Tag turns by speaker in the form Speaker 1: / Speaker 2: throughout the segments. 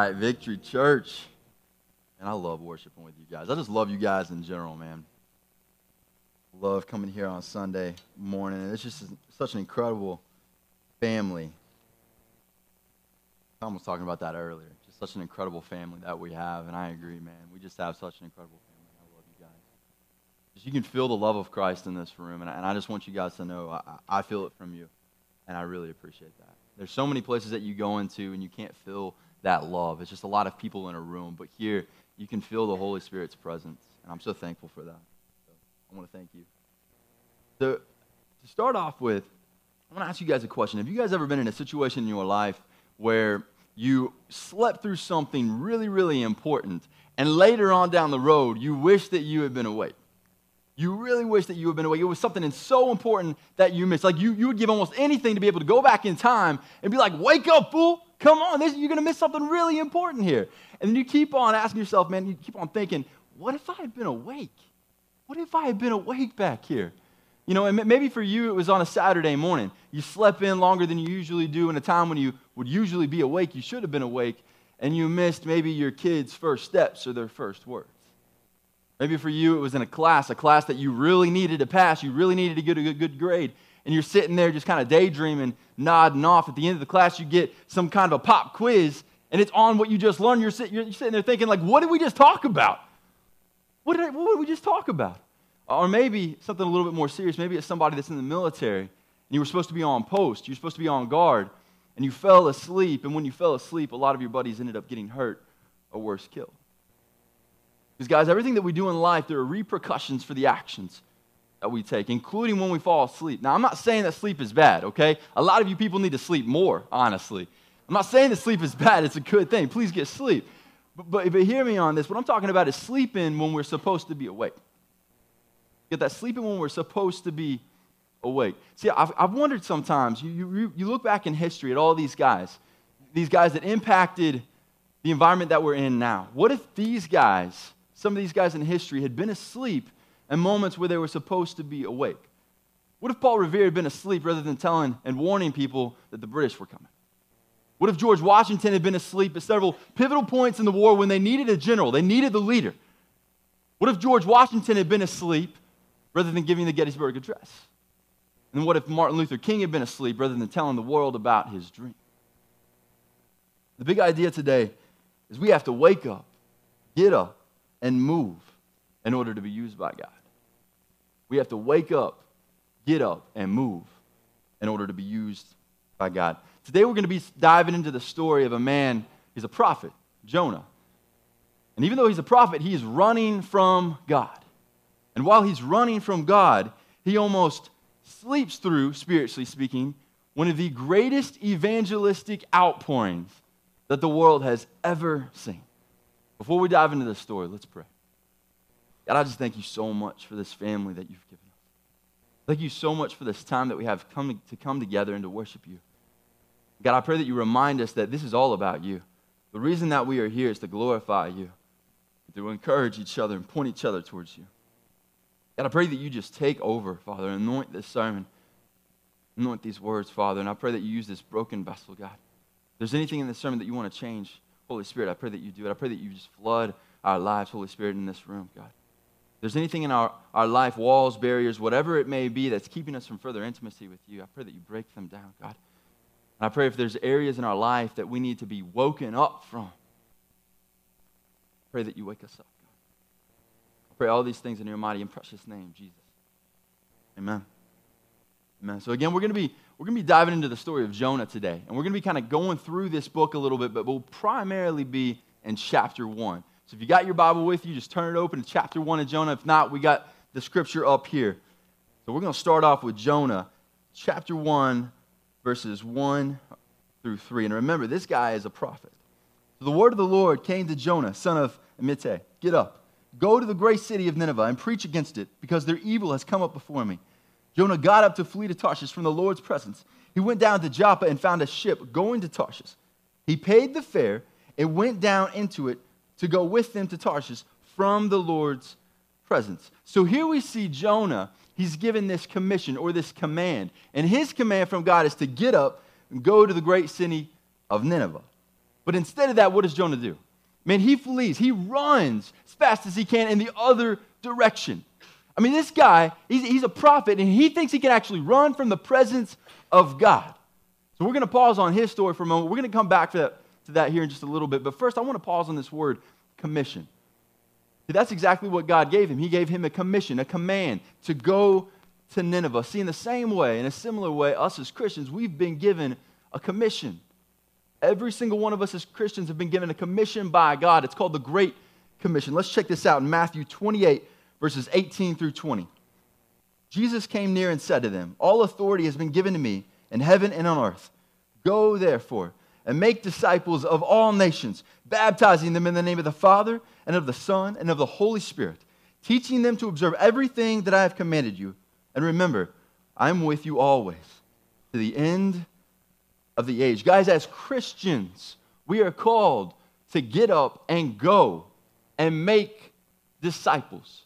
Speaker 1: right, Victory Church. And I love worshiping with you guys. I just love you guys in general, man. Love coming here on Sunday morning. It's just such an incredible family. Tom was talking about that earlier. Just such an incredible family that we have. And I agree, man. We just have such an incredible family. I love you guys. Just you can feel the love of Christ in this room. And I, and I just want you guys to know I, I feel it from you. And I really appreciate that. There's so many places that you go into and you can't feel that love. It's just a lot of people in a room. But here, you can feel the Holy Spirit's presence. And I'm so thankful for that. So I want to thank you. So, to start off with, I want to ask you guys a question. Have you guys ever been in a situation in your life where you slept through something really, really important, and later on down the road, you wish that you had been awake? You really wish that you had been awake. It was something so important that you missed. Like you, you would give almost anything to be able to go back in time and be like, wake up, fool. Come on, this, you're going to miss something really important here. And then you keep on asking yourself, man, you keep on thinking, what if I had been awake? What if I had been awake back here? You know, and maybe for you it was on a Saturday morning. You slept in longer than you usually do in a time when you would usually be awake. You should have been awake, and you missed maybe your kids' first steps or their first words. Maybe for you, it was in a class, a class that you really needed to pass. You really needed to get a good, good grade. And you're sitting there just kind of daydreaming, nodding off. At the end of the class, you get some kind of a pop quiz, and it's on what you just learned. You're, sit, you're sitting there thinking, like, what did we just talk about? What did, I, what did we just talk about? Or maybe something a little bit more serious. Maybe it's somebody that's in the military, and you were supposed to be on post. You're supposed to be on guard, and you fell asleep. And when you fell asleep, a lot of your buddies ended up getting hurt or worse, killed. Because, guys, everything that we do in life, there are repercussions for the actions that we take, including when we fall asleep. Now, I'm not saying that sleep is bad, okay? A lot of you people need to sleep more, honestly. I'm not saying that sleep is bad, it's a good thing. Please get sleep. But, but, but hear me on this. What I'm talking about is sleeping when we're supposed to be awake. Get that sleeping when we're supposed to be awake. See, I've, I've wondered sometimes, you, you, you look back in history at all these guys, these guys that impacted the environment that we're in now. What if these guys some of these guys in history had been asleep in moments where they were supposed to be awake. What if Paul Revere had been asleep rather than telling and warning people that the British were coming? What if George Washington had been asleep at several pivotal points in the war when they needed a general, they needed the leader? What if George Washington had been asleep rather than giving the Gettysburg Address? And what if Martin Luther King had been asleep rather than telling the world about his dream? The big idea today is we have to wake up, get up, and move in order to be used by God. We have to wake up, get up, and move in order to be used by God. Today we're going to be diving into the story of a man, he's a prophet, Jonah. And even though he's a prophet, he is running from God. And while he's running from God, he almost sleeps through, spiritually speaking, one of the greatest evangelistic outpourings that the world has ever seen. Before we dive into this story, let's pray. God, I just thank you so much for this family that you've given us. Thank you so much for this time that we have come to come together and to worship you. God, I pray that you remind us that this is all about you. The reason that we are here is to glorify you, to encourage each other and point each other towards you. God, I pray that you just take over, Father, and anoint this sermon, anoint these words, Father, and I pray that you use this broken vessel, God. If there's anything in this sermon that you want to change, Holy Spirit, I pray that you do it. I pray that you just flood our lives, Holy Spirit, in this room, God. There's anything in our, our life, walls, barriers, whatever it may be that's keeping us from further intimacy with you, I pray that you break them down, God. And I pray if there's areas in our life that we need to be woken up from, pray that you wake us up, God. I pray all these things in your mighty and precious name, Jesus. Amen. Amen. So again, we're going to be we're going to be diving into the story of Jonah today. And we're going to be kind of going through this book a little bit, but we'll primarily be in chapter 1. So if you got your Bible with you, just turn it open to chapter 1 of Jonah. If not, we got the scripture up here. So we're going to start off with Jonah, chapter 1, verses 1 through 3. And remember, this guy is a prophet. So the word of the Lord came to Jonah, son of Amittai. Get up, go to the great city of Nineveh and preach against it, because their evil has come up before me. Jonah got up to flee to Tarshish from the Lord's presence. He went down to Joppa and found a ship going to Tarshish. He paid the fare and went down into it to go with them to Tarshish from the Lord's presence. So here we see Jonah. He's given this commission or this command. And his command from God is to get up and go to the great city of Nineveh. But instead of that, what does Jonah do? Man, he flees. He runs as fast as he can in the other direction. I mean, this guy, he's, he's a prophet, and he thinks he can actually run from the presence of God. So we're going to pause on his story for a moment. We're going to come back to that, to that here in just a little bit. But first, I want to pause on this word commission. That's exactly what God gave him. He gave him a commission, a command to go to Nineveh. See, in the same way, in a similar way, us as Christians, we've been given a commission. Every single one of us as Christians have been given a commission by God. It's called the Great Commission. Let's check this out in Matthew 28, verses 18 through 20. Jesus came near and said to them, All authority has been given to me in heaven and on earth. Go therefore and make disciples of all nations, baptizing them in the name of the Father and of the Son and of the Holy Spirit, teaching them to observe everything that I have commanded you. And remember, I'm with you always to the end of the age. Guys, as Christians, we are called to get up and go and make disciples.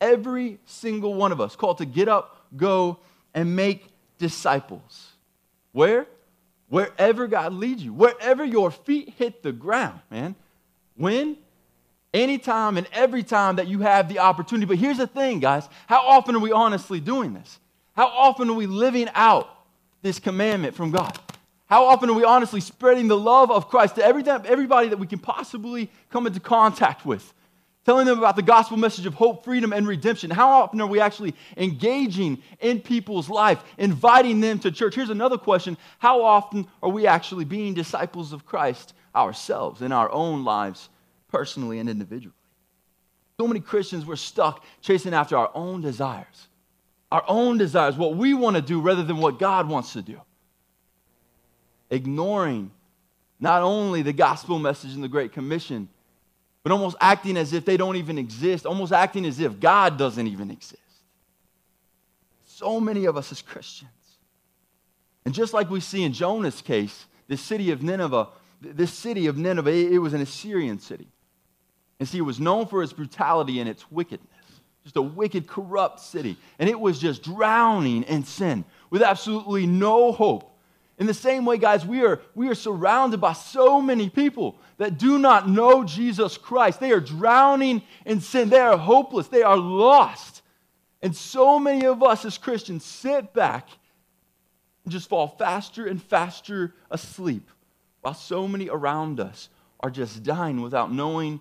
Speaker 1: Every single one of us called to get up, go, and make disciples. Where? Wherever God leads you, wherever your feet hit the ground, man. When? Anytime and every time that you have the opportunity. But here's the thing, guys. How often are we honestly doing this? How often are we living out this commandment from God? How often are we honestly spreading the love of Christ to every, everybody that we can possibly come into contact with? Telling them about the gospel message of hope, freedom, and redemption. How often are we actually engaging in people's life, inviting them to church? Here's another question How often are we actually being disciples of Christ ourselves in our own lives, personally and individually? So many Christians, we're stuck chasing after our own desires, our own desires, what we want to do rather than what God wants to do ignoring not only the gospel message and the Great Commission, but almost acting as if they don't even exist, almost acting as if God doesn't even exist. So many of us as Christians. And just like we see in Jonah's case, the city of Nineveh, this city of Nineveh, it was an Assyrian city. And see, it was known for its brutality and its wickedness. Just a wicked, corrupt city. And it was just drowning in sin with absolutely no hope in the same way, guys, we are, we are surrounded by so many people that do not know Jesus Christ. They are drowning in sin. They are hopeless. They are lost. And so many of us as Christians sit back and just fall faster and faster asleep while so many around us are just dying without knowing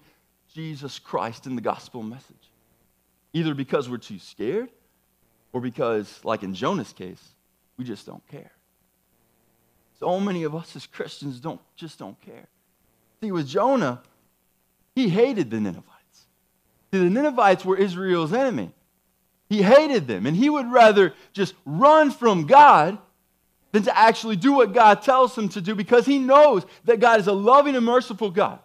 Speaker 1: Jesus Christ and the gospel message. Either because we're too scared or because, like in Jonah's case, we just don't care. So many of us as Christians don't just don't care. See, with Jonah, he hated the Ninevites. See, the Ninevites were Israel's enemy. He hated them, and he would rather just run from God than to actually do what God tells him to do because he knows that God is a loving and merciful God.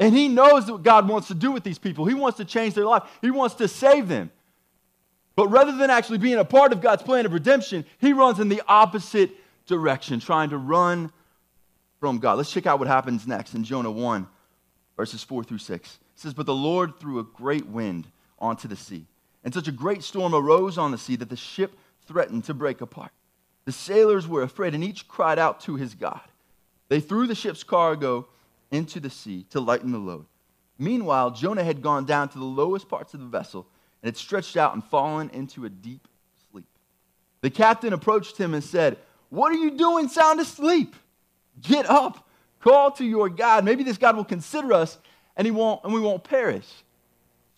Speaker 1: And he knows what God wants to do with these people. He wants to change their life, he wants to save them. But rather than actually being a part of God's plan of redemption, he runs in the opposite direction, trying to run from God. Let's check out what happens next in Jonah 1, verses 4 through 6. It says, But the Lord threw a great wind onto the sea, and such a great storm arose on the sea that the ship threatened to break apart. The sailors were afraid, and each cried out to his God. They threw the ship's cargo into the sea to lighten the load. Meanwhile, Jonah had gone down to the lowest parts of the vessel and had stretched out and fallen into a deep sleep. The captain approached him and said, what are you doing sound asleep? Get up, call to your God. Maybe this God will consider us and, he won't, and we won't perish.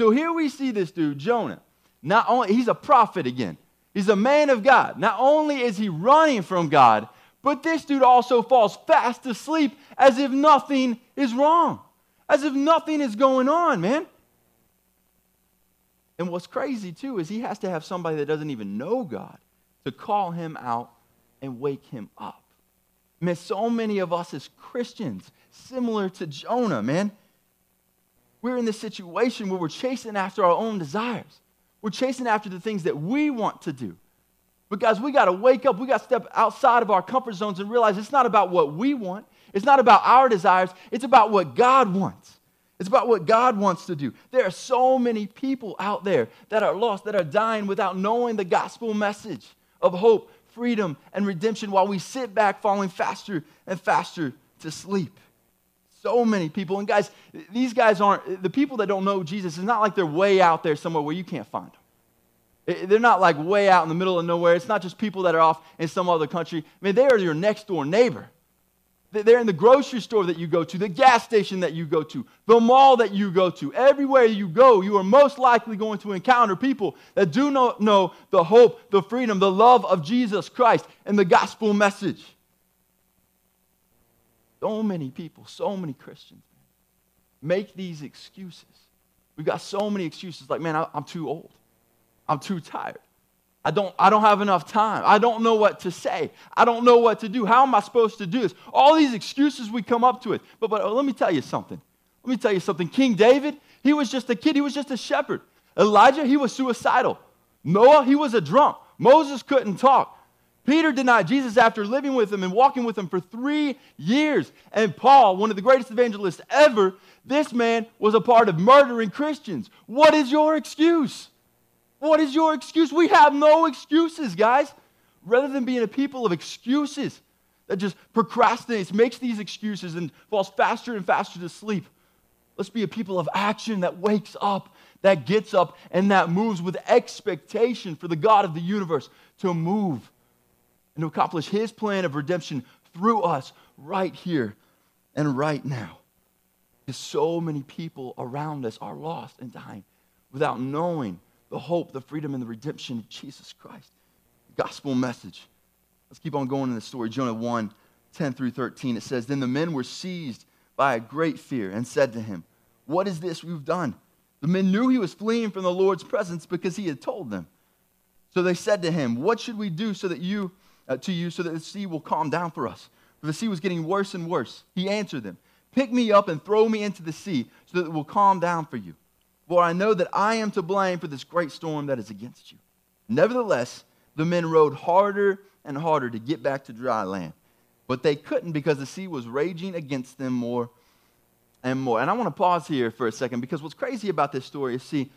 Speaker 1: So here we see this dude, Jonah. Not only, he's a prophet again, he's a man of God. Not only is he running from God, but this dude also falls fast asleep as if nothing is wrong, as if nothing is going on, man. And what's crazy too is he has to have somebody that doesn't even know God to call him out and wake him up. Man, so many of us as Christians, similar to Jonah, man, we're in this situation where we're chasing after our own desires. We're chasing after the things that we want to do. But guys, we got to wake up. We got to step outside of our comfort zones and realize it's not about what we want. It's not about our desires. It's about what God wants. It's about what God wants to do. There are so many people out there that are lost, that are dying without knowing the gospel message of hope, freedom and redemption while we sit back falling faster and faster to sleep. So many people. And guys, these guys aren't, the people that don't know Jesus, it's not like they're way out there somewhere where you can't find them. They're not like way out in the middle of nowhere. It's not just people that are off in some other country. I mean, they are your next door neighbor. They're in the grocery store that you go to, the gas station that you go to, the mall that you go to. Everywhere you go, you are most likely going to encounter people that do not know the hope, the freedom, the love of Jesus Christ and the gospel message. So many people, so many Christians make these excuses. We've got so many excuses like, man, I'm too old. I'm too tired. I don't, I don't have enough time. I don't know what to say. I don't know what to do. How am I supposed to do this? All these excuses we come up to it. But, but uh, let me tell you something. Let me tell you something. King David, he was just a kid, he was just a shepherd. Elijah, he was suicidal. Noah, he was a drunk. Moses couldn't talk. Peter denied Jesus after living with him and walking with him for three years. And Paul, one of the greatest evangelists ever, this man was a part of murdering Christians. What is your excuse? What is your excuse? We have no excuses, guys. Rather than being a people of excuses that just procrastinates, makes these excuses, and falls faster and faster to sleep, let's be a people of action that wakes up, that gets up, and that moves with expectation for the God of the universe to move and to accomplish his plan of redemption through us right here and right now. Because so many people around us are lost and dying without knowing the hope, the freedom, and the redemption of Jesus Christ. Gospel message. Let's keep on going in the story. Jonah 1 10 through 13. It says, Then the men were seized by a great fear and said to him, What is this we've done? The men knew he was fleeing from the Lord's presence because he had told them. So they said to him, What should we do so that you, uh, to you, so that the sea will calm down for us? For the sea was getting worse and worse. He answered them, Pick me up and throw me into the sea so that it will calm down for you. For I know that I am to blame for this great storm that is against you. Nevertheless, the men rowed harder and harder to get back to dry land. But they couldn't because the sea was raging against them more and more. And I want to pause here for a second because what's crazy about this story is see,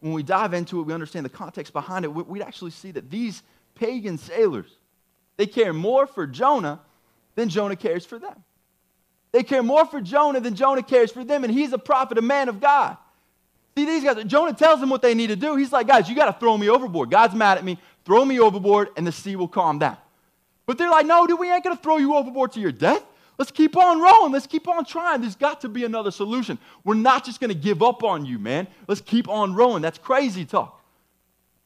Speaker 1: when we dive into it, we understand the context behind it, we'd actually see that these pagan sailors, they care more for Jonah than Jonah cares for them. They care more for Jonah than Jonah cares for them, and he's a prophet, a man of God. See, these guys, Jonah tells them what they need to do. He's like, guys, you got to throw me overboard. God's mad at me. Throw me overboard, and the sea will calm down. But they're like, no, dude, we ain't going to throw you overboard to your death. Let's keep on rowing. Let's keep on trying. There's got to be another solution. We're not just going to give up on you, man. Let's keep on rowing. That's crazy talk.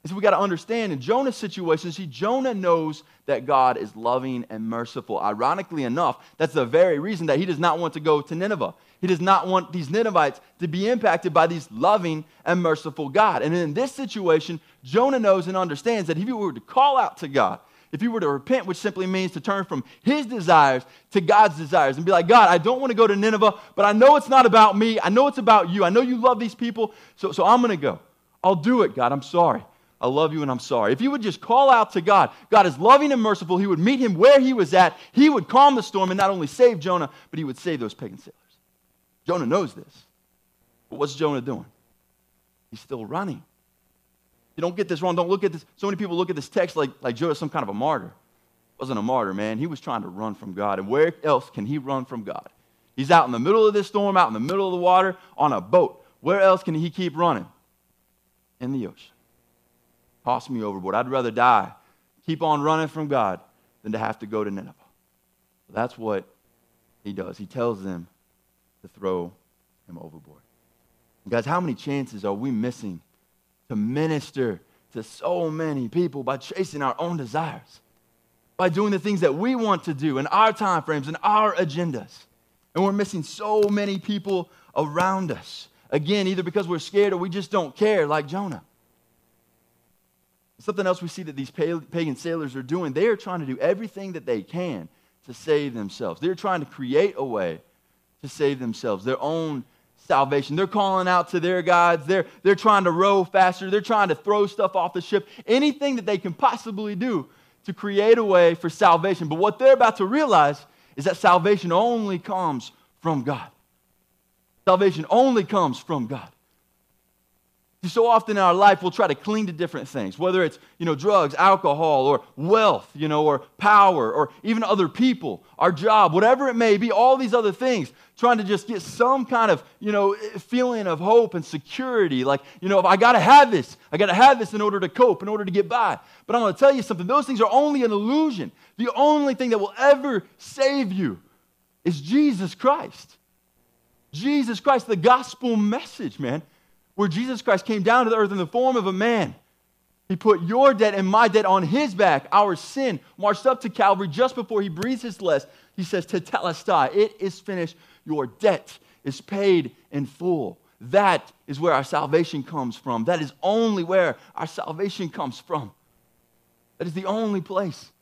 Speaker 1: And so we got to understand in Jonah's situation, see, Jonah knows that God is loving and merciful. Ironically enough, that's the very reason that he does not want to go to Nineveh. He does not want these Ninevites to be impacted by these loving and merciful God. And in this situation, Jonah knows and understands that if he were to call out to God, if he were to repent, which simply means to turn from his desires to God's desires and be like, God, I don't want to go to Nineveh, but I know it's not about me. I know it's about you. I know you love these people, so, so I'm going to go. I'll do it, God. I'm sorry. I love you and I'm sorry. If he would just call out to God, God is loving and merciful. He would meet him where he was at. He would calm the storm and not only save Jonah, but he would save those pagan sailors. Jonah knows this. But what's Jonah doing? He's still running. You don't get this wrong. Don't look at this. So many people look at this text like, like Jonah's some kind of a martyr. Wasn't a martyr, man. He was trying to run from God. And where else can he run from God? He's out in the middle of this storm, out in the middle of the water, on a boat. Where else can he keep running? In the ocean. Toss me overboard. I'd rather die, keep on running from God, than to have to go to Nineveh. That's what he does. He tells them to throw him overboard. Guys, how many chances are we missing to minister to so many people by chasing our own desires? By doing the things that we want to do in our time frames and our agendas. And we're missing so many people around us. Again, either because we're scared or we just don't care, like Jonah. Something else we see that these pagan sailors are doing, they are trying to do everything that they can to save themselves. They're trying to create a way to save themselves, their own salvation. They're calling out to their gods. They're, they're trying to row faster. They're trying to throw stuff off the ship. Anything that they can possibly do to create a way for salvation. But what they're about to realize is that salvation only comes from God. Salvation only comes from God. So often in our life, we'll try to cling to different things, whether it's you know drugs, alcohol, or wealth, you know, or power, or even other people, our job, whatever it may be. All these other things, trying to just get some kind of you know feeling of hope and security. Like you know, if I got to have this, I got to have this in order to cope, in order to get by. But I'm going to tell you something: those things are only an illusion. The only thing that will ever save you is Jesus Christ. Jesus Christ, the gospel message, man where Jesus Christ came down to the earth in the form of a man. He put your debt and my debt on his back, our sin, marched up to Calvary just before he breathes his last. He says, Tetelestai, it is finished. Your debt is paid in full. That is where our salvation comes from. That is only where our salvation comes from. That is the only place.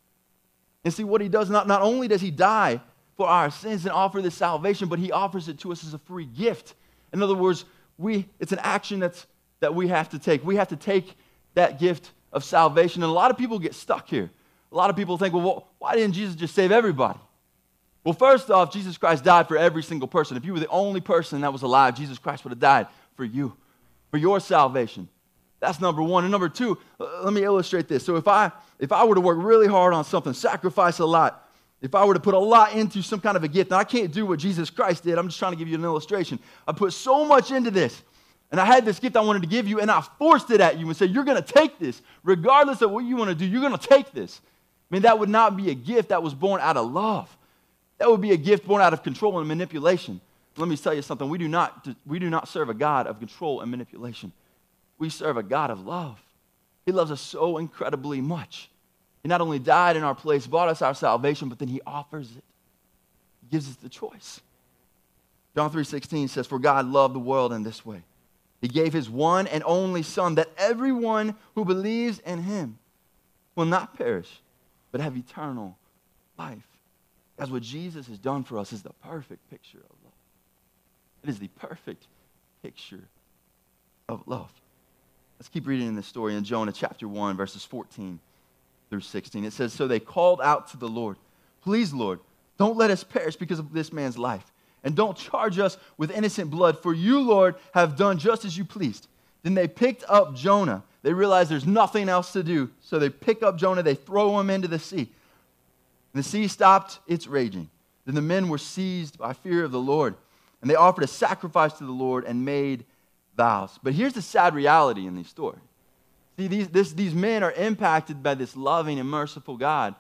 Speaker 1: And see what he does, not, not only does he die for our sins and offer this salvation, but he offers it to us as a free gift. In other words, we, it's an action that's, that we have to take. We have to take that gift of salvation. And a lot of people get stuck here. A lot of people think, well, why didn't Jesus just save everybody? Well, first off, Jesus Christ died for every single person. If you were the only person that was alive, Jesus Christ would have died for you, for your salvation. That's number one. And number two, uh, let me illustrate this. So if I if I were to work really hard on something, sacrifice a lot, if I were to put a lot into some kind of a gift, and I can't do what Jesus Christ did, I'm just trying to give you an illustration. I put so much into this, and I had this gift I wanted to give you, and I forced it at you and said, You're going to take this. Regardless of what you want to do, you're going to take this. I mean, that would not be a gift that was born out of love. That would be a gift born out of control and manipulation. Let me tell you something. We do not, we do not serve a God of control and manipulation. We serve a God of love. He loves us so incredibly much he not only died in our place, bought us our salvation, but then he offers it. He gives us the choice. John 3:16 says, "For God loved the world in this way. He gave his one and only son that everyone who believes in him will not perish, but have eternal life." That's what Jesus has done for us is the perfect picture of love. It is the perfect picture of love. Let's keep reading in this story in Jonah chapter 1 verses 14 through 16. It says, So they called out to the Lord, Please, Lord, don't let us perish because of this man's life. And don't charge us with innocent blood, for you, Lord, have done just as you pleased. Then they picked up Jonah. They realized there's nothing else to do. So they pick up Jonah, they throw him into the sea. And the sea stopped its raging. Then the men were seized by fear of the Lord, and they offered a sacrifice to the Lord and made vows. But here's the sad reality in these stories See, these, this, these men are impacted by this loving and merciful God,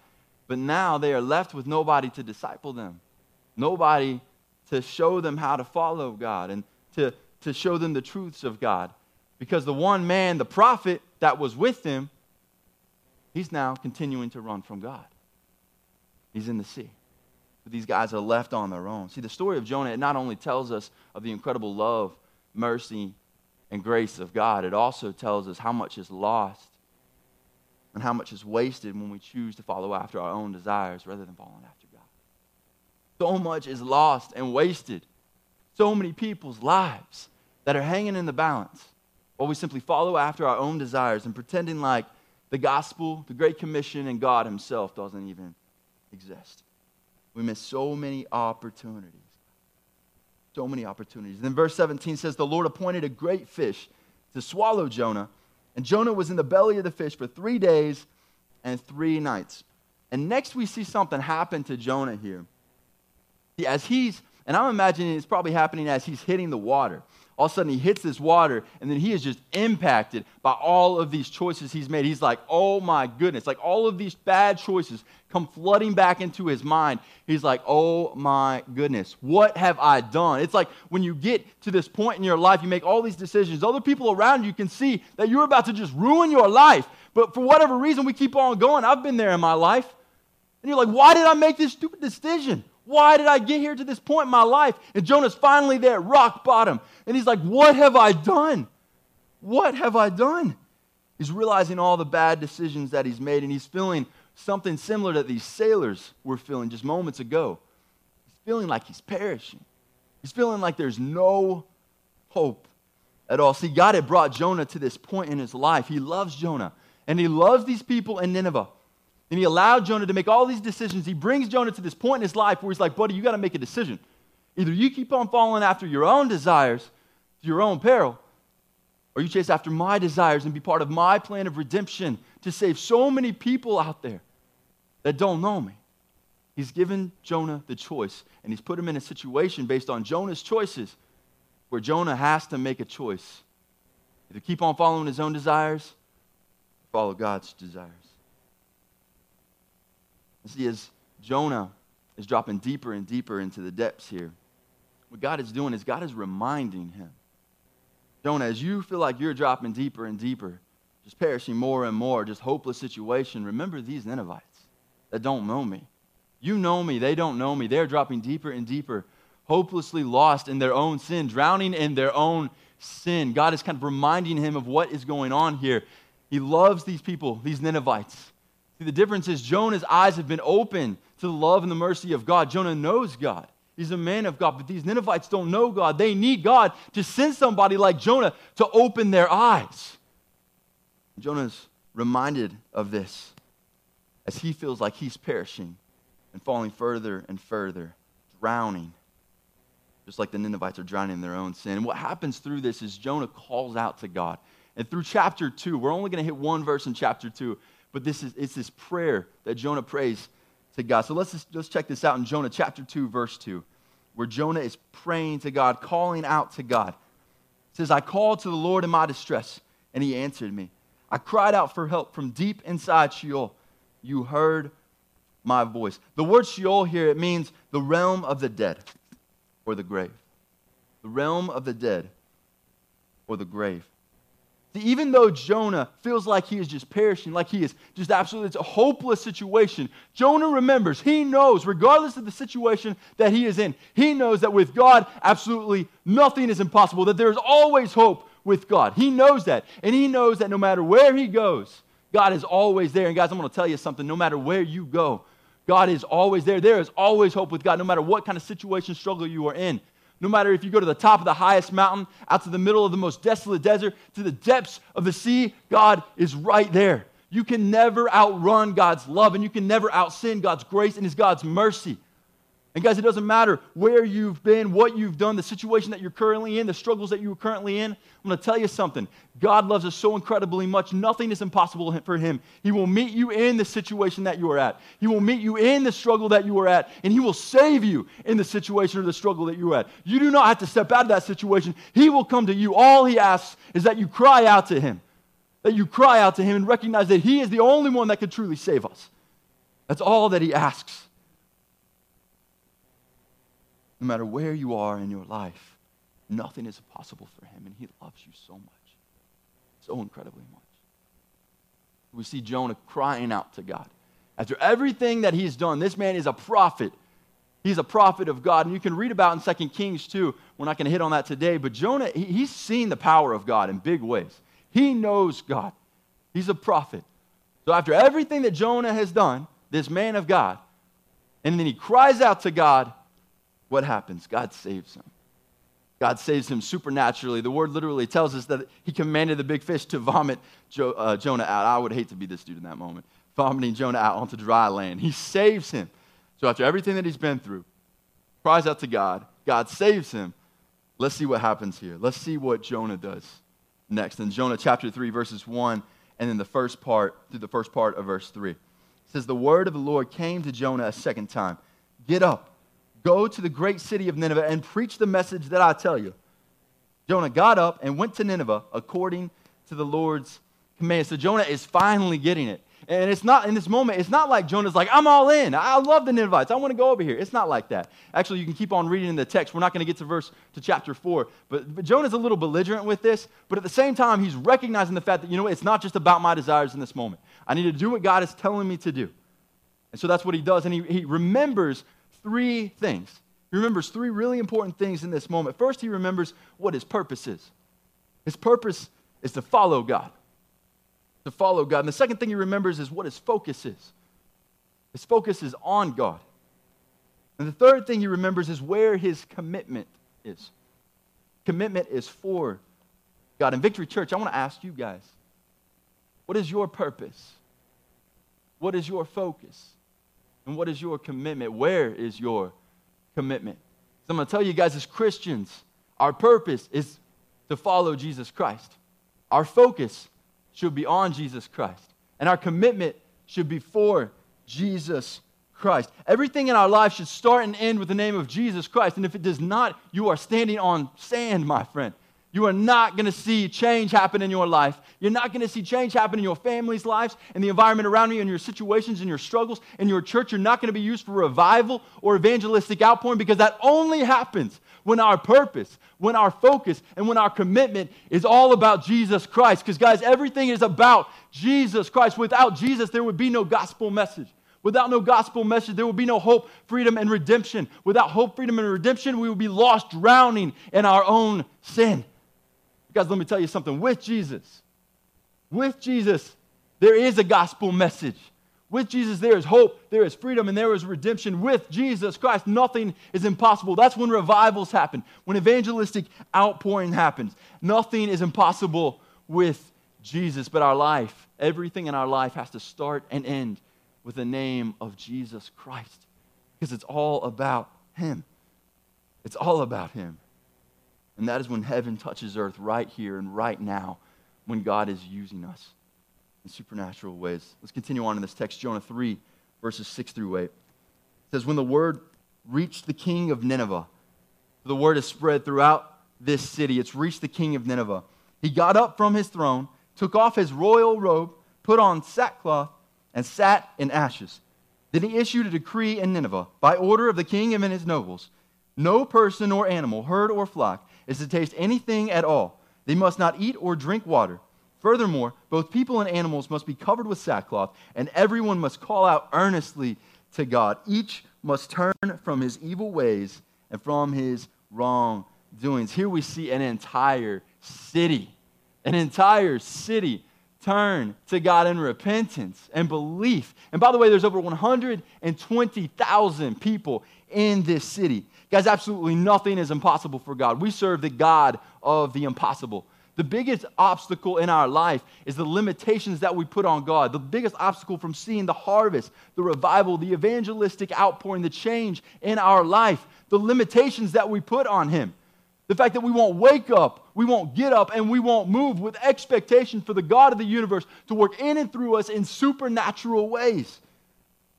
Speaker 1: but now they are left with nobody to disciple them, nobody to show them how to follow God and to, to show them the truths of God. Because the one man, the prophet that was with them, he's now continuing to run from God. He's in the sea. But these guys are left on their own. See, the story of Jonah, it not only tells us of the incredible love, mercy, and grace of God, it also tells us how much is lost and how much is wasted when we choose to follow after our own desires rather than following after God. So much is lost and wasted. So many people's lives that are hanging in the balance while we simply follow after our own desires and pretending like the gospel, the Great Commission, and God Himself doesn't even exist. We miss so many opportunities so many opportunities. Then verse 17 says, The Lord appointed a great fish to swallow Jonah, and Jonah was in the belly of the fish for three days and three nights. And next we see something happen to Jonah here. As he's, and I'm imagining it's probably happening as he's hitting the water all of a sudden he hits this water and then he is just impacted by all of these choices he's made. He's like, oh my goodness. Like all of these bad choices come flooding back into his mind. He's like, oh my goodness, what have I done? It's like when you get to this point in your life, you make all these decisions. Other people around you can see that you're about to just ruin your life. But for whatever reason, we keep on going. I've been there in my life. And you're like, why did I make this stupid decision? Why did I get here to this point in my life? And Jonah's finally there, rock bottom. And he's like, What have I done? What have I done? He's realizing all the bad decisions that he's made, and he's feeling something similar that these sailors were feeling just moments ago. He's feeling like he's perishing. He's feeling like there's no hope at all. See, God had brought Jonah to this point in his life. He loves Jonah, and he loves these people in Nineveh. And he allowed Jonah to make all these decisions. He brings Jonah to this point in his life where he's like, buddy, you got to make a decision. Either you keep on following after your own desires to your own peril, Or you chase after my desires and be part of my plan of redemption to save so many people out there that don't know me? He's given Jonah the choice, and he's put him in a situation based on Jonah's choices where Jonah has to make a choice. Either keep on following his own desires, or follow God's desires. See, as Jonah is dropping deeper and deeper into the depths here, what God is doing is God is reminding him. Jonah, as you feel like you're dropping deeper and deeper, just perishing more and more, just hopeless situation, remember these Ninevites that don't know me. You know me, they don't know me. They're dropping deeper and deeper, hopelessly lost in their own sin, drowning in their own sin. God is kind of reminding him of what is going on here. He loves these people, these Ninevites. See, the difference is Jonah's eyes have been open to the love and the mercy of God. Jonah knows God. He's a man of God, but these Ninevites don't know God. They need God to send somebody like Jonah to open their eyes. Jonah's reminded of this as he feels like he's perishing and falling further and further, drowning, just like the Ninevites are drowning in their own sin. And what happens through this is Jonah calls out to God. And through chapter 2, we're only going to hit one verse in chapter 2, but this is it's this prayer that Jonah prays to God. So let's just, let's check this out in Jonah chapter 2, verse 2, where Jonah is praying to God, calling out to God. It says, I called to the Lord in my distress, and he answered me. I cried out for help from deep inside Sheol. You heard my voice. The word Sheol here, it means the realm of the dead or the grave. The realm of the dead or the grave. Even though Jonah feels like he is just perishing, like he is just absolutely, it's a hopeless situation, Jonah remembers, he knows, regardless of the situation that he is in, he knows that with God, absolutely nothing is impossible, that there is always hope with God. He knows that. And he knows that no matter where he goes, God is always there. And guys, I'm going to tell you something. No matter where you go, God is always there. There is always hope with God, no matter what kind of situation, struggle you are in. No matter if you go to the top of the highest mountain, out to the middle of the most desolate desert, to the depths of the sea, God is right there. You can never outrun God's love, and you can never outsin God's grace and His God's mercy. And guys, it doesn't matter where you've been, what you've done, the situation that you're currently in, the struggles that you're currently in. I'm going to tell you something. God loves us so incredibly much. Nothing is impossible for him. He will meet you in the situation that you are at. He will meet you in the struggle that you are at, and he will save you in the situation or the struggle that you're at. You do not have to step out of that situation. He will come to you. All he asks is that you cry out to him. That you cry out to him and recognize that he is the only one that can truly save us. That's all that he asks no matter where you are in your life, nothing is impossible for him, and he loves you so much, so incredibly much. We see Jonah crying out to God. After everything that he's done, this man is a prophet. He's a prophet of God. And you can read about in 2 Kings too. We're not going to hit on that today, but Jonah, he, he's seen the power of God in big ways. He knows God. He's a prophet. So after everything that Jonah has done, this man of God, and then he cries out to God, what happens? God saves him. God saves him supernaturally. The word literally tells us that he commanded the big fish to vomit jo- uh, Jonah out. I would hate to be this dude in that moment, vomiting Jonah out onto dry land. He saves him. So after everything that he's been through, cries out to God. God saves him. Let's see what happens here. Let's see what Jonah does next. In Jonah chapter 3, verses 1, and then the first part, through the first part of verse 3. It says, The word of the Lord came to Jonah a second time. Get up Go to the great city of Nineveh and preach the message that I tell you. Jonah got up and went to Nineveh according to the Lord's command. So Jonah is finally getting it. And it's not in this moment, it's not like Jonah's like, I'm all in. I love the Ninevites. I want to go over here. It's not like that. Actually, you can keep on reading in the text. We're not going to get to verse to chapter four. But, but Jonah's a little belligerent with this, but at the same time, he's recognizing the fact that, you know it's not just about my desires in this moment. I need to do what God is telling me to do. And so that's what he does. And he, he remembers three things. He remembers three really important things in this moment. First, he remembers what his purpose is. His purpose is to follow God. To follow God. And the second thing he remembers is what his focus is. His focus is on God. And the third thing he remembers is where his commitment is. Commitment is for God. In Victory Church, I want to ask you guys what is your purpose? What is your focus? And what is your commitment? Where is your commitment? So I'm going to tell you guys, as Christians, our purpose is to follow Jesus Christ. Our focus should be on Jesus Christ, and our commitment should be for Jesus Christ. Everything in our life should start and end with the name of Jesus Christ. And if it does not, you are standing on sand, my friend. You are not going to see change happen in your life. You're not going to see change happen in your family's lives, in the environment around you, in your situations, in your struggles, in your church. You're not going to be used for revival or evangelistic outpouring because that only happens when our purpose, when our focus, and when our commitment is all about Jesus Christ. Because, guys, everything is about Jesus Christ. Without Jesus, there would be no gospel message. Without no gospel message, there would be no hope, freedom, and redemption. Without hope, freedom, and redemption, we would be lost, drowning in our own sin. Guys, let me tell you something. With Jesus, with Jesus, there is a gospel message. With Jesus, there is hope, there is freedom, and there is redemption. With Jesus Christ, nothing is impossible. That's when revivals happen, when evangelistic outpouring happens. Nothing is impossible with Jesus, but our life, everything in our life has to start and end with the name of Jesus Christ because it's all about Him. It's all about Him. And that is when heaven touches earth right here and right now, when God is using us in supernatural ways. Let's continue on in this text, Jonah 3, verses 6 through 8. It says, When the word reached the king of Nineveh, the word is spread throughout this city. It's reached the king of Nineveh. He got up from his throne, took off his royal robe, put on sackcloth, and sat in ashes. Then he issued a decree in Nineveh by order of the king and his nobles no person or animal, herd or flock, is to taste anything at all. They must not eat or drink water. Furthermore, both people and animals must be covered with sackcloth, and everyone must call out earnestly to God. Each must turn from his evil ways and from his wrong doings. Here we see an entire city, an entire city turn to God in repentance and belief. And by the way, there's over 120,000 people in this city. Guys, absolutely nothing is impossible for God. We serve the God of the impossible. The biggest obstacle in our life is the limitations that we put on God. The biggest obstacle from seeing the harvest, the revival, the evangelistic outpouring, the change in our life, the limitations that we put on Him. The fact that we won't wake up, we won't get up, and we won't move with expectation for the God of the universe to work in and through us in supernatural ways.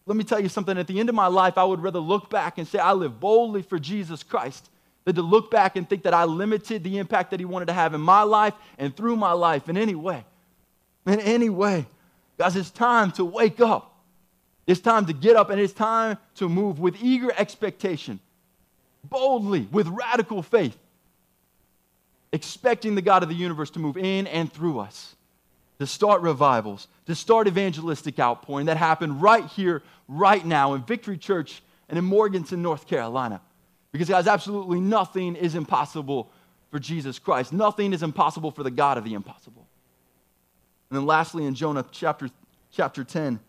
Speaker 1: Let me tell you something. At the end of my life, I would rather look back and say, I live boldly for Jesus Christ, than to look back and think that I limited the impact that He wanted to have in my life and through my life in any way. In any way. Guys, it's time to wake up. It's time to get up and it's time to move with eager expectation, boldly, with radical faith, expecting the God of the universe to move in and through us to start revivals, to start evangelistic outpouring that happened right here, right now in Victory Church and in Morganton, North Carolina. Because, guys, absolutely nothing is impossible for Jesus Christ. Nothing is impossible for the God of the impossible. And then, lastly, in Jonah chapter, chapter 10, it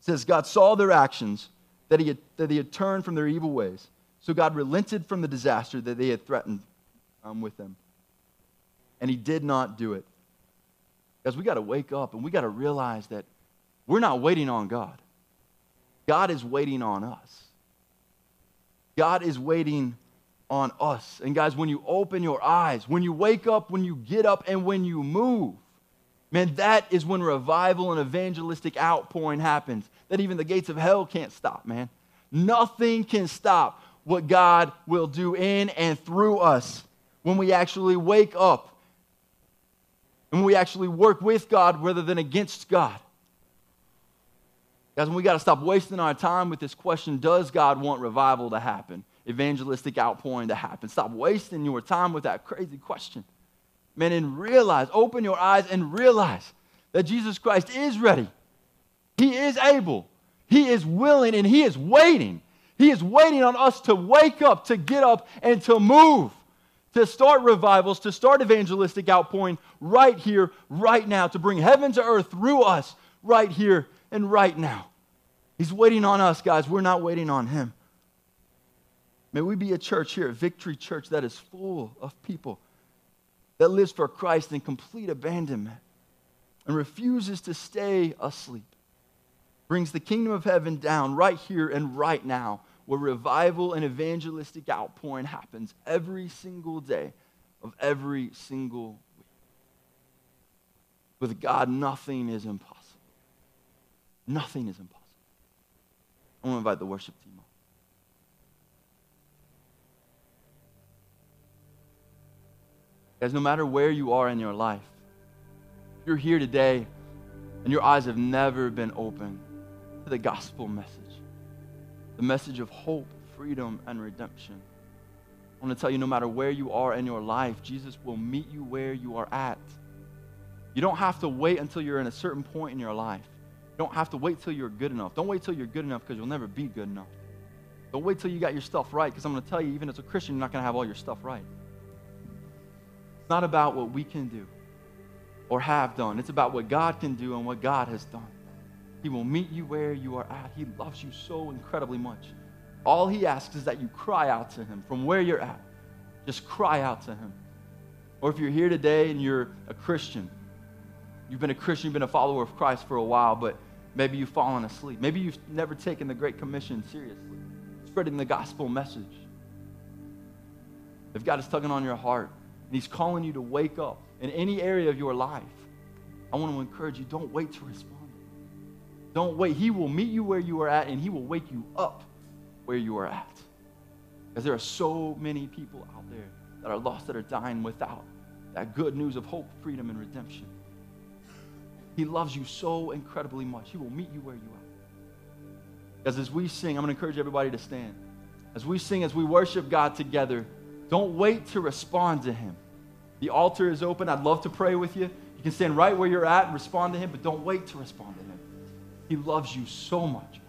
Speaker 1: says, God saw their actions, that he, had, that he had turned from their evil ways. So God relented from the disaster that they had threatened um, with them. And he did not do it. Guys, we got to wake up and we got to realize that we're not waiting on God. God is waiting on us. God is waiting on us. And guys, when you open your eyes, when you wake up, when you get up, and when you move, man, that is when revival and evangelistic outpouring happens. That even the gates of hell can't stop, man. Nothing can stop what God will do in and through us when we actually wake up and we actually work with God rather than against God. Guys, we got to stop wasting our time with this question Does God want revival to happen? Evangelistic outpouring to happen? Stop wasting your time with that crazy question. Man, and realize, open your eyes and realize that Jesus Christ is ready. He is able. He is willing and He is waiting. He is waiting on us to wake up, to get up, and to move to start revivals, to start evangelistic outpouring right here, right now, to bring heaven to earth through us right here and right now. He's waiting on us, guys. We're not waiting on him. May we be a church here, a victory church that is full of people that lives for Christ in complete abandonment and refuses to stay asleep. Brings the kingdom of heaven down right here and right now where revival and evangelistic outpouring happens every single day of every single week. With God, nothing is impossible. Nothing is impossible. I want to invite the worship team up. Guys, no matter where you are in your life, if you're here today and your eyes have never been open to the gospel message, the message of hope, freedom, and redemption, I want to tell you no matter where you are in your life, Jesus will meet you where you are at. You don't have to wait until you're in a certain point in your life. You don't have to wait till you're good enough. Don't wait till you're good enough because you'll never be good enough. Don't wait till you got your stuff right because I'm going to tell you, even as a Christian, you're not going to have all your stuff right. It's not about what we can do or have done, it's about what God can do and what God has done. He will meet you where you are at. He loves you so incredibly much. All He asks is that you cry out to Him from where you're at. Just cry out to Him. Or if you're here today and you're a Christian, you've been a Christian, you've been a follower of Christ for a while, but maybe you've fallen asleep. Maybe you've never taken the Great Commission seriously, spreading the gospel message. If God is tugging on your heart and He's calling you to wake up in any area of your life, I want to encourage you don't wait to respond. Don't wait. He will meet you where you are at and He will wake you up where you are at. Because there are so many people out there that are lost, that are dying without that good news of hope, freedom, and redemption. He loves you so incredibly much. He will meet you where you are. Because as we sing, I'm going to encourage everybody to stand. As we sing, as we worship God together, don't wait to respond to Him. The altar is open. I'd love to pray with you. You can stand right where you're at and respond to Him, but don't wait to respond to Him. He loves you so much.